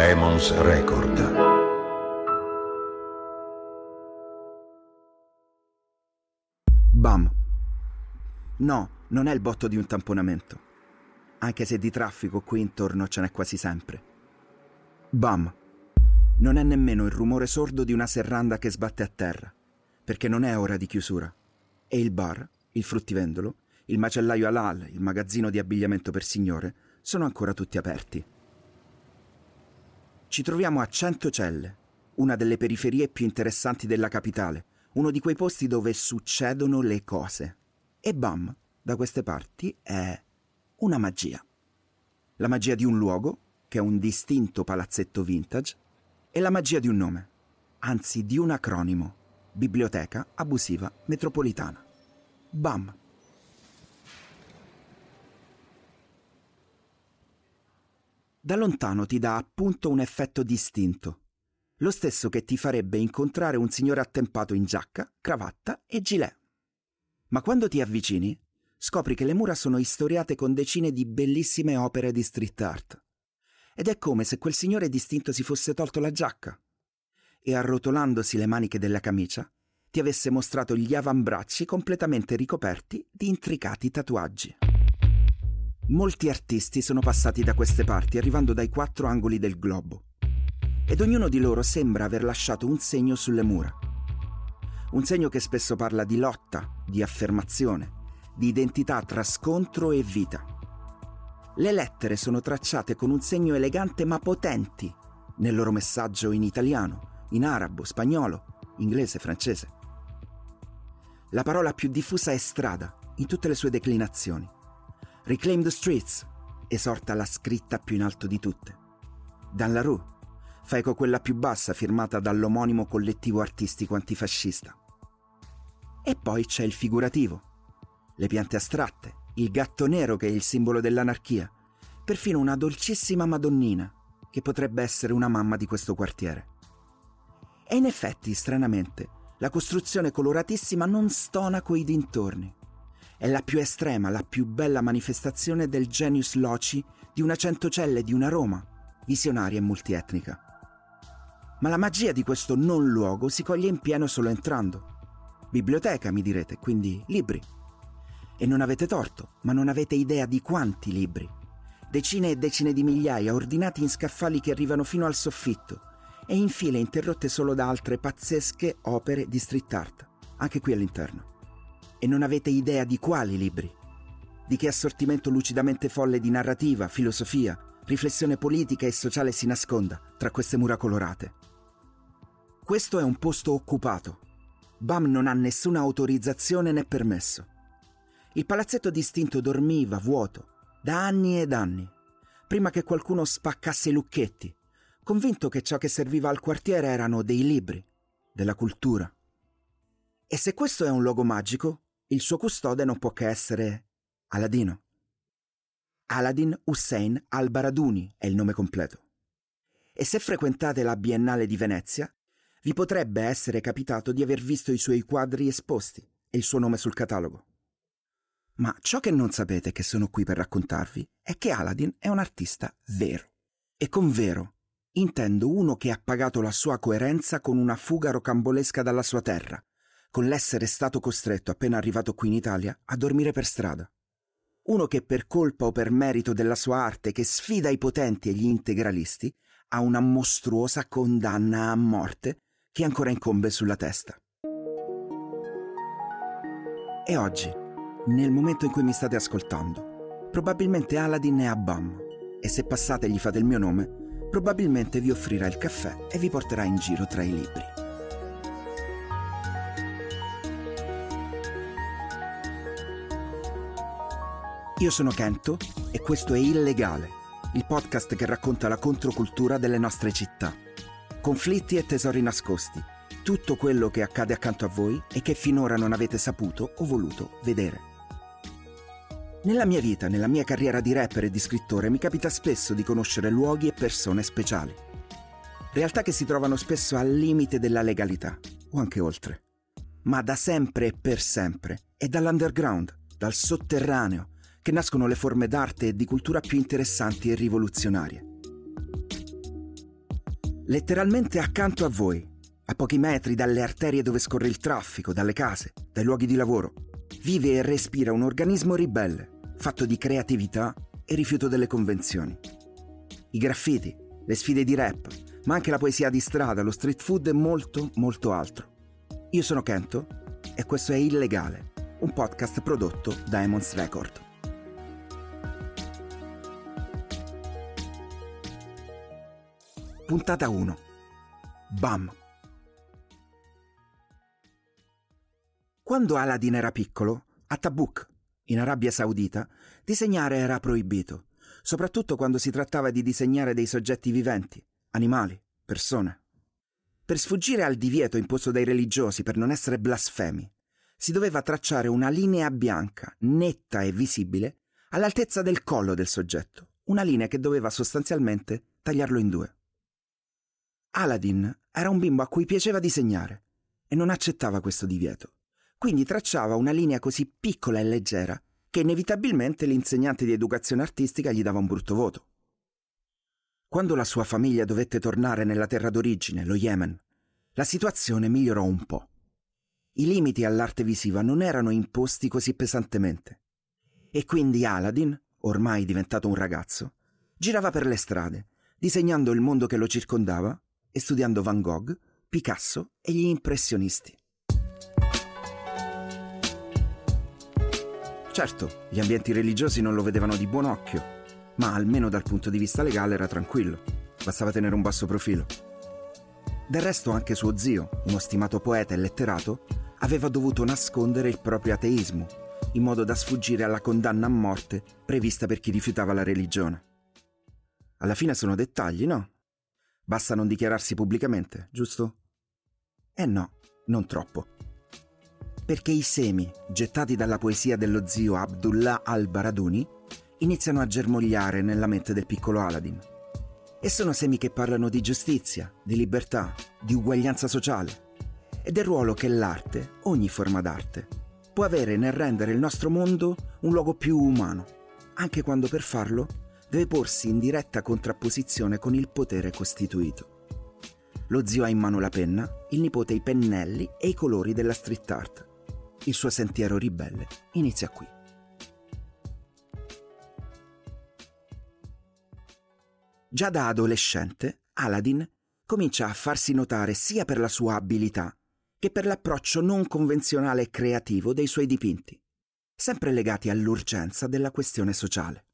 Emons Record. Bam. No, non è il botto di un tamponamento. Anche se di traffico qui intorno ce n'è quasi sempre. Bam. Non è nemmeno il rumore sordo di una serranda che sbatte a terra, perché non è ora di chiusura. E il bar, il fruttivendolo, il macellaio halal, il magazzino di abbigliamento per signore sono ancora tutti aperti. Ci troviamo a Centocelle, una delle periferie più interessanti della capitale, uno di quei posti dove succedono le cose. E bam, da queste parti è una magia. La magia di un luogo, che è un distinto palazzetto vintage, e la magia di un nome, anzi di un acronimo, Biblioteca Abusiva Metropolitana. BAM. Da lontano ti dà appunto un effetto distinto, lo stesso che ti farebbe incontrare un signore attempato in giacca, cravatta e gilet. Ma quando ti avvicini, scopri che le mura sono istoriate con decine di bellissime opere di street art. Ed è come se quel signore distinto si fosse tolto la giacca e arrotolandosi le maniche della camicia ti avesse mostrato gli avambracci completamente ricoperti di intricati tatuaggi. Molti artisti sono passati da queste parti arrivando dai quattro angoli del globo ed ognuno di loro sembra aver lasciato un segno sulle mura. Un segno che spesso parla di lotta, di affermazione, di identità tra scontro e vita. Le lettere sono tracciate con un segno elegante ma potenti nel loro messaggio in italiano, in arabo, spagnolo, inglese, francese. La parola più diffusa è strada, in tutte le sue declinazioni. Reclaim the streets, esorta la scritta più in alto di tutte. Dan la Rue, fa eco quella più bassa firmata dall'omonimo collettivo artistico antifascista. E poi c'è il figurativo, le piante astratte, il gatto nero che è il simbolo dell'anarchia, perfino una dolcissima Madonnina, che potrebbe essere una mamma di questo quartiere. E in effetti, stranamente, la costruzione coloratissima non stona coi dintorni. È la più estrema, la più bella manifestazione del genius loci di una centocelle di una Roma, visionaria e multietnica. Ma la magia di questo non luogo si coglie in pieno solo entrando. Biblioteca, mi direte, quindi libri. E non avete torto, ma non avete idea di quanti libri. Decine e decine di migliaia ordinati in scaffali che arrivano fino al soffitto e in file interrotte solo da altre pazzesche opere di street art, anche qui all'interno. E non avete idea di quali libri, di che assortimento lucidamente folle di narrativa, filosofia, riflessione politica e sociale si nasconda tra queste mura colorate. Questo è un posto occupato. BAM non ha nessuna autorizzazione né permesso. Il palazzetto distinto dormiva vuoto da anni ed anni, prima che qualcuno spaccasse i lucchetti convinto che ciò che serviva al quartiere erano dei libri, della cultura. E se questo è un luogo magico, il suo custode non può che essere Aladino. Aladin Hussein al-Baraduni è il nome completo. E se frequentate la Biennale di Venezia, vi potrebbe essere capitato di aver visto i suoi quadri esposti e il suo nome sul catalogo. Ma ciò che non sapete che sono qui per raccontarvi è che Aladdin è un artista vero. E con vero intendo uno che ha pagato la sua coerenza con una fuga rocambolesca dalla sua terra, con l'essere stato costretto, appena arrivato qui in Italia, a dormire per strada. Uno che per colpa o per merito della sua arte che sfida i potenti e gli integralisti, ha una mostruosa condanna a morte che ancora incombe sulla testa. E oggi, nel momento in cui mi state ascoltando, probabilmente Aladdin è a Bam, e se passate e gli fate il mio nome, probabilmente vi offrirà il caffè e vi porterà in giro tra i libri. Io sono Kento e questo è Illegale, il podcast che racconta la controcultura delle nostre città. Conflitti e tesori nascosti, tutto quello che accade accanto a voi e che finora non avete saputo o voluto vedere. Nella mia vita, nella mia carriera di rapper e di scrittore, mi capita spesso di conoscere luoghi e persone speciali. Realtà che si trovano spesso al limite della legalità, o anche oltre. Ma da sempre e per sempre è dall'underground, dal sotterraneo, che nascono le forme d'arte e di cultura più interessanti e rivoluzionarie. letteralmente accanto a voi, a pochi metri dalle arterie dove scorre il traffico, dalle case, dai luoghi di lavoro, vive e respira un organismo ribelle, fatto di creatività e rifiuto delle convenzioni. I graffiti, le sfide di rap, ma anche la poesia di strada, lo street food e molto, molto altro. Io sono Kento e questo è Illegale, un podcast prodotto da Emons Record. Puntata 1. Bam! Quando Aladdin era piccolo, a Tabuk, in Arabia Saudita, disegnare era proibito, soprattutto quando si trattava di disegnare dei soggetti viventi, animali, persone. Per sfuggire al divieto imposto dai religiosi per non essere blasfemi, si doveva tracciare una linea bianca, netta e visibile, all'altezza del collo del soggetto, una linea che doveva sostanzialmente tagliarlo in due. Aladdin era un bimbo a cui piaceva disegnare e non accettava questo divieto. Quindi tracciava una linea così piccola e leggera che inevitabilmente l'insegnante di educazione artistica gli dava un brutto voto. Quando la sua famiglia dovette tornare nella terra d'origine, lo Yemen, la situazione migliorò un po'. I limiti all'arte visiva non erano imposti così pesantemente. E quindi Aladdin, ormai diventato un ragazzo, girava per le strade, disegnando il mondo che lo circondava e studiando Van Gogh, Picasso e gli impressionisti. Certo, gli ambienti religiosi non lo vedevano di buon occhio, ma almeno dal punto di vista legale era tranquillo, bastava tenere un basso profilo. Del resto anche suo zio, uno stimato poeta e letterato, aveva dovuto nascondere il proprio ateismo, in modo da sfuggire alla condanna a morte prevista per chi rifiutava la religione. Alla fine sono dettagli, no? Basta non dichiararsi pubblicamente, giusto? Eh no, non troppo perché i semi, gettati dalla poesia dello zio Abdullah al-Baraduni, iniziano a germogliare nella mente del piccolo Aladdin. E sono semi che parlano di giustizia, di libertà, di uguaglianza sociale e del ruolo che l'arte, ogni forma d'arte, può avere nel rendere il nostro mondo un luogo più umano, anche quando per farlo deve porsi in diretta contrapposizione con il potere costituito. Lo zio ha in mano la penna, il nipote i pennelli e i colori della street art il suo sentiero ribelle inizia qui. Già da adolescente, Aladdin comincia a farsi notare sia per la sua abilità che per l'approccio non convenzionale e creativo dei suoi dipinti, sempre legati all'urgenza della questione sociale.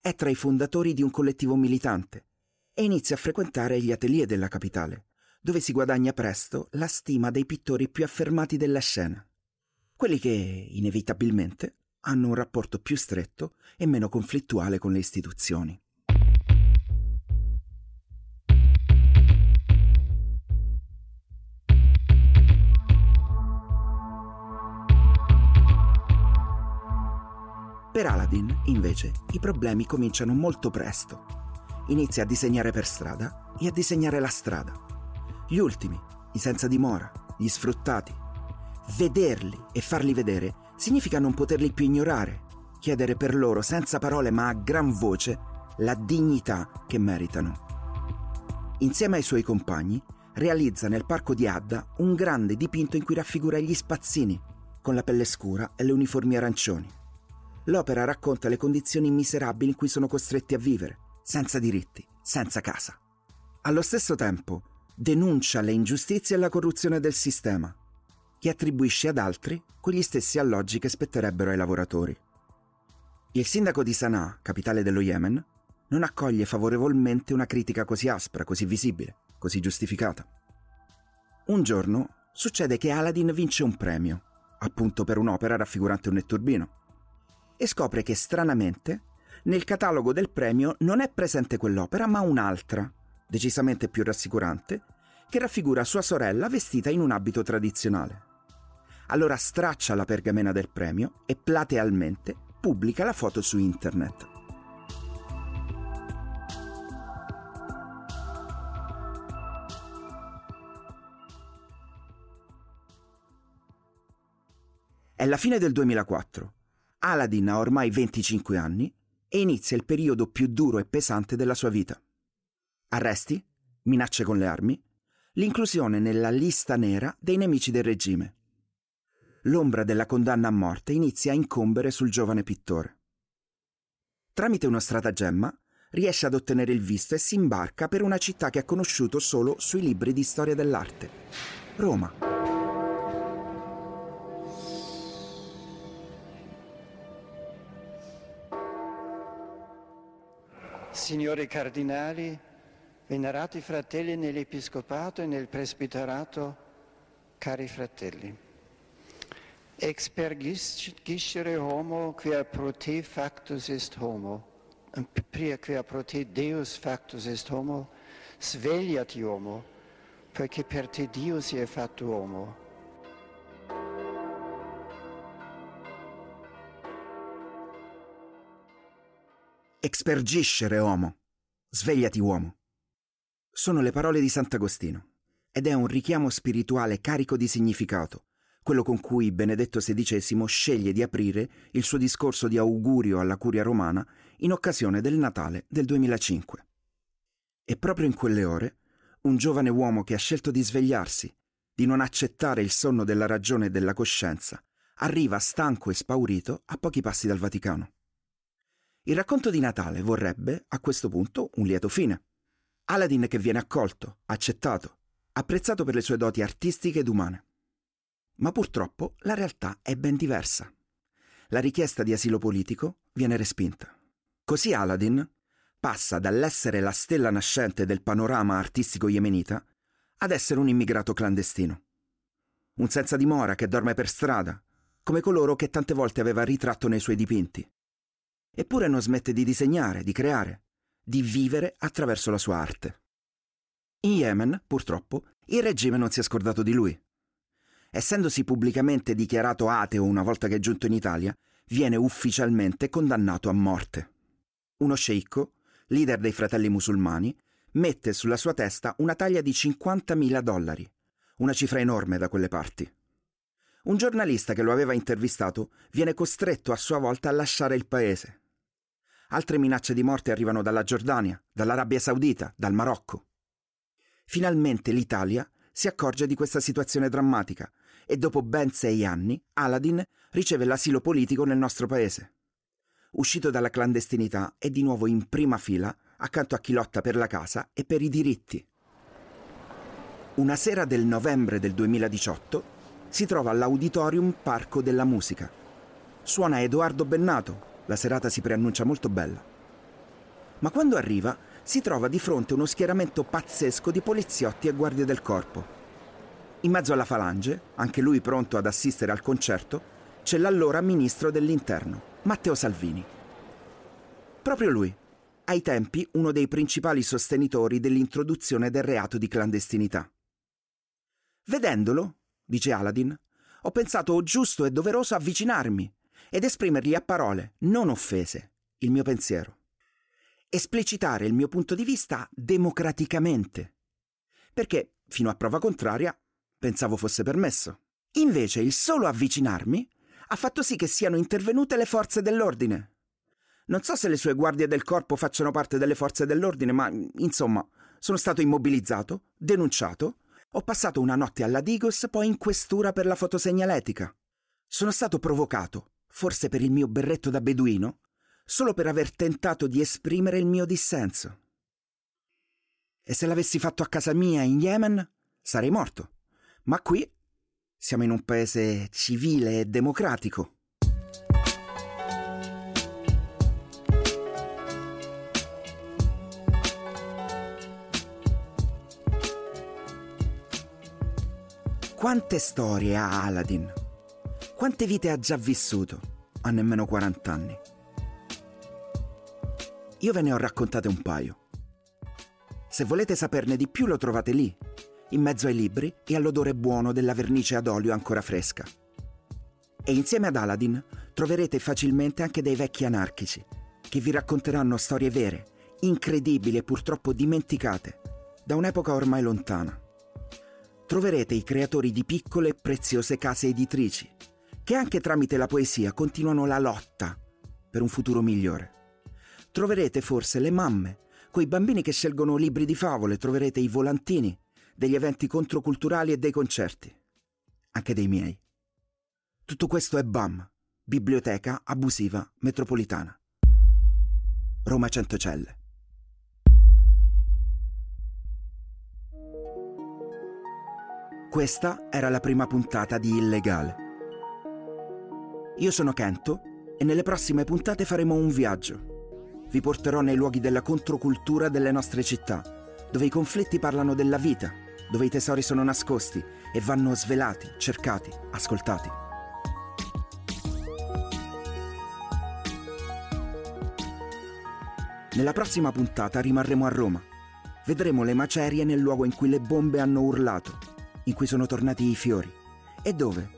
È tra i fondatori di un collettivo militante e inizia a frequentare gli atelier della capitale, dove si guadagna presto la stima dei pittori più affermati della scena quelli che inevitabilmente hanno un rapporto più stretto e meno conflittuale con le istituzioni. Per Aladdin, invece, i problemi cominciano molto presto. Inizia a disegnare per strada e a disegnare la strada. Gli ultimi, i senza dimora, gli sfruttati, Vederli e farli vedere significa non poterli più ignorare, chiedere per loro senza parole ma a gran voce la dignità che meritano. Insieme ai suoi compagni realizza nel parco di Adda un grande dipinto in cui raffigura gli spazzini, con la pelle scura e le uniformi arancioni. L'opera racconta le condizioni miserabili in cui sono costretti a vivere, senza diritti, senza casa. Allo stesso tempo denuncia le ingiustizie e la corruzione del sistema, che attribuisce ad altri quegli stessi alloggi che spetterebbero ai lavoratori. Il sindaco di Sana'a, capitale dello Yemen, non accoglie favorevolmente una critica così aspra, così visibile, così giustificata. Un giorno succede che Aladdin vince un premio, appunto per un'opera raffigurante un netturbino, e scopre che stranamente nel catalogo del premio non è presente quell'opera ma un'altra, decisamente più rassicurante, che raffigura sua sorella vestita in un abito tradizionale. Allora straccia la pergamena del premio e platealmente pubblica la foto su internet. È la fine del 2004. Aladdin ha ormai 25 anni e inizia il periodo più duro e pesante della sua vita. Arresti, minacce con le armi, l'inclusione nella lista nera dei nemici del regime. L'ombra della condanna a morte inizia a incombere sul giovane pittore. Tramite uno stratagemma riesce ad ottenere il visto e si imbarca per una città che ha conosciuto solo sui libri di storia dell'arte, Roma. Signori cardinali, venerati fratelli nell'episcopato e nel presbiterato, cari fratelli, expergiscere homo quia pro te factus est homo, pria quia pro te Deus factus est homo, svegliati uomo, perché per te Dio si è fatto uomo. Expergiscere uomo, svegliati uomo. Sono le parole di Sant'Agostino ed è un richiamo spirituale carico di significato, quello con cui Benedetto XVI sceglie di aprire il suo discorso di augurio alla curia romana in occasione del Natale del 2005. E proprio in quelle ore, un giovane uomo che ha scelto di svegliarsi, di non accettare il sonno della ragione e della coscienza, arriva stanco e spaurito a pochi passi dal Vaticano. Il racconto di Natale vorrebbe, a questo punto, un lieto fine. Aladdin che viene accolto, accettato, apprezzato per le sue doti artistiche ed umane. Ma purtroppo la realtà è ben diversa. La richiesta di asilo politico viene respinta. Così Aladdin passa dall'essere la stella nascente del panorama artistico yemenita ad essere un immigrato clandestino. Un senza dimora che dorme per strada, come coloro che tante volte aveva ritratto nei suoi dipinti. Eppure non smette di disegnare, di creare, di vivere attraverso la sua arte. In Yemen, purtroppo, il regime non si è scordato di lui. Essendosi pubblicamente dichiarato ateo una volta che è giunto in Italia, viene ufficialmente condannato a morte uno sceicco, leader dei fratelli musulmani, mette sulla sua testa una taglia di 50.000 dollari, una cifra enorme da quelle parti. Un giornalista che lo aveva intervistato viene costretto a sua volta a lasciare il paese. Altre minacce di morte arrivano dalla Giordania, dall'Arabia Saudita, dal Marocco. Finalmente l'Italia si accorge di questa situazione drammatica e dopo ben sei anni Aladdin riceve l'asilo politico nel nostro paese uscito dalla clandestinità, è di nuovo in prima fila accanto a chi lotta per la casa e per i diritti. Una sera del novembre del 2018 si trova all'Auditorium Parco della Musica. Suona Edoardo Bennato, la serata si preannuncia molto bella. Ma quando arriva si trova di fronte uno schieramento pazzesco di poliziotti e guardie del corpo. In mezzo alla falange, anche lui pronto ad assistere al concerto, c'è l'allora ministro dell'Interno, Matteo Salvini. Proprio lui, ai tempi uno dei principali sostenitori dell'introduzione del reato di clandestinità. Vedendolo, dice Aladdin, ho pensato giusto e doveroso avvicinarmi ed esprimergli a parole, non offese, il mio pensiero. Esplicitare il mio punto di vista democraticamente. Perché, fino a prova contraria, pensavo fosse permesso. Invece il solo avvicinarmi ha fatto sì che siano intervenute le forze dell'ordine. Non so se le sue guardie del corpo facciano parte delle forze dell'ordine, ma insomma, sono stato immobilizzato, denunciato, ho passato una notte alla Digos, poi in questura per la fotosegnaletica. Sono stato provocato, forse per il mio berretto da beduino, solo per aver tentato di esprimere il mio dissenso. E se l'avessi fatto a casa mia in Yemen, sarei morto. Ma qui siamo in un paese civile e democratico. Quante storie ha Aladdin? Quante vite ha già vissuto a nemmeno 40 anni? Io ve ne ho raccontate un paio. Se volete saperne di più lo trovate lì, in mezzo ai libri e all'odore buono della vernice ad olio ancora fresca. E insieme ad Aladdin troverete facilmente anche dei vecchi anarchici, che vi racconteranno storie vere, incredibili e purtroppo dimenticate, da un'epoca ormai lontana. Troverete i creatori di piccole e preziose case editrici, che anche tramite la poesia continuano la lotta per un futuro migliore. Troverete forse le mamme Coi bambini che scelgono libri di favole troverete i volantini degli eventi controculturali e dei concerti. Anche dei miei. Tutto questo è BAM, Biblioteca Abusiva Metropolitana. Roma Centocelle. Questa era la prima puntata di Illegale. Io sono Kento e nelle prossime puntate faremo un viaggio. Vi porterò nei luoghi della controcultura delle nostre città, dove i conflitti parlano della vita, dove i tesori sono nascosti e vanno svelati, cercati, ascoltati. Nella prossima puntata rimarremo a Roma. Vedremo le macerie nel luogo in cui le bombe hanno urlato in cui sono tornati i fiori e dove,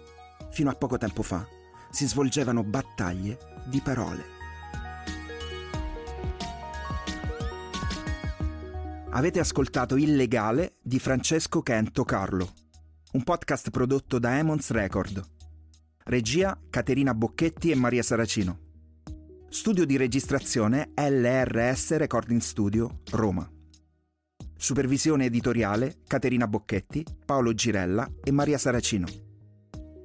fino a poco tempo fa, si svolgevano battaglie di parole. Avete ascoltato Illegale di Francesco Kento Carlo, un podcast prodotto da Emons Record. Regia Caterina Bocchetti e Maria Saracino. Studio di registrazione LRS Recording Studio, Roma. Supervisione editoriale Caterina Bocchetti, Paolo Girella e Maria Saracino.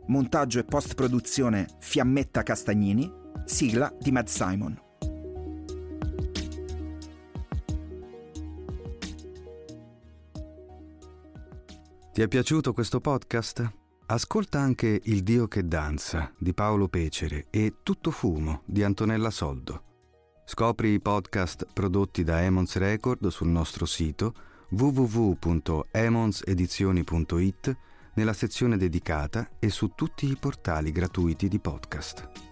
Montaggio e post-produzione Fiammetta Castagnini, sigla di Mad Simon. Ti è piaciuto questo podcast? Ascolta anche Il Dio che danza di Paolo Pecere e Tutto fumo di Antonella Soldo. Scopri i podcast prodotti da Emons Record sul nostro sito www.emonsedizioni.it nella sezione dedicata e su tutti i portali gratuiti di podcast.